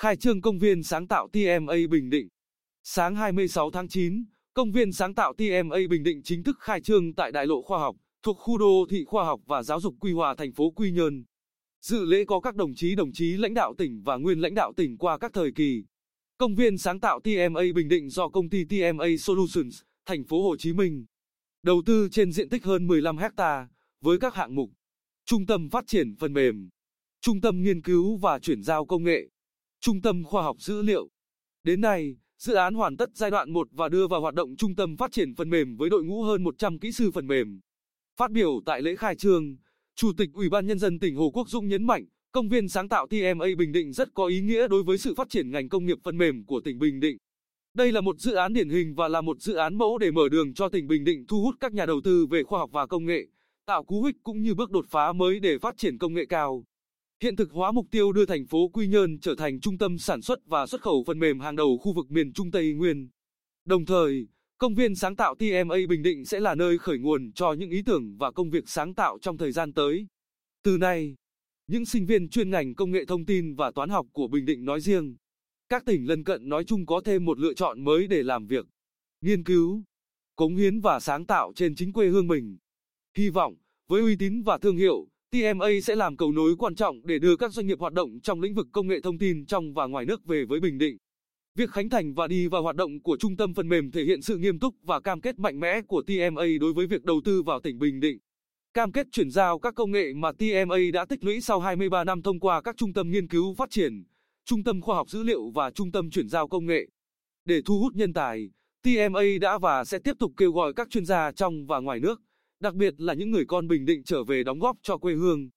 khai trương công viên sáng tạo TMA Bình Định. Sáng 26 tháng 9, công viên sáng tạo TMA Bình Định chính thức khai trương tại Đại lộ Khoa học, thuộc khu đô thị khoa học và giáo dục Quy Hòa thành phố Quy Nhơn. Dự lễ có các đồng chí đồng chí lãnh đạo tỉnh và nguyên lãnh đạo tỉnh qua các thời kỳ. Công viên sáng tạo TMA Bình Định do công ty TMA Solutions, thành phố Hồ Chí Minh đầu tư trên diện tích hơn 15 hecta với các hạng mục Trung tâm phát triển phần mềm, Trung tâm nghiên cứu và chuyển giao công nghệ, Trung tâm khoa học dữ liệu. Đến nay, dự án hoàn tất giai đoạn 1 và đưa vào hoạt động Trung tâm phát triển phần mềm với đội ngũ hơn 100 kỹ sư phần mềm. Phát biểu tại lễ khai trương, Chủ tịch Ủy ban Nhân dân tỉnh Hồ Quốc Dũng nhấn mạnh, công viên sáng tạo TMA Bình Định rất có ý nghĩa đối với sự phát triển ngành công nghiệp phần mềm của tỉnh Bình Định. Đây là một dự án điển hình và là một dự án mẫu để mở đường cho tỉnh Bình Định thu hút các nhà đầu tư về khoa học và công nghệ, tạo cú hích cũng như bước đột phá mới để phát triển công nghệ cao. Hiện thực hóa mục tiêu đưa thành phố Quy Nhơn trở thành trung tâm sản xuất và xuất khẩu phần mềm hàng đầu khu vực miền Trung Tây Nguyên. Đồng thời, công viên sáng tạo TMA Bình Định sẽ là nơi khởi nguồn cho những ý tưởng và công việc sáng tạo trong thời gian tới. Từ nay, những sinh viên chuyên ngành công nghệ thông tin và toán học của Bình Định nói riêng, các tỉnh lân cận nói chung có thêm một lựa chọn mới để làm việc, nghiên cứu, cống hiến và sáng tạo trên chính quê hương mình. Hy vọng, với uy tín và thương hiệu, TMA sẽ làm cầu nối quan trọng để đưa các doanh nghiệp hoạt động trong lĩnh vực công nghệ thông tin trong và ngoài nước về với Bình Định. Việc khánh thành và đi vào hoạt động của trung tâm phần mềm thể hiện sự nghiêm túc và cam kết mạnh mẽ của TMA đối với việc đầu tư vào tỉnh Bình Định. Cam kết chuyển giao các công nghệ mà TMA đã tích lũy sau 23 năm thông qua các trung tâm nghiên cứu phát triển, trung tâm khoa học dữ liệu và trung tâm chuyển giao công nghệ. Để thu hút nhân tài, TMA đã và sẽ tiếp tục kêu gọi các chuyên gia trong và ngoài nước, đặc biệt là những người con Bình Định trở về đóng góp cho quê hương.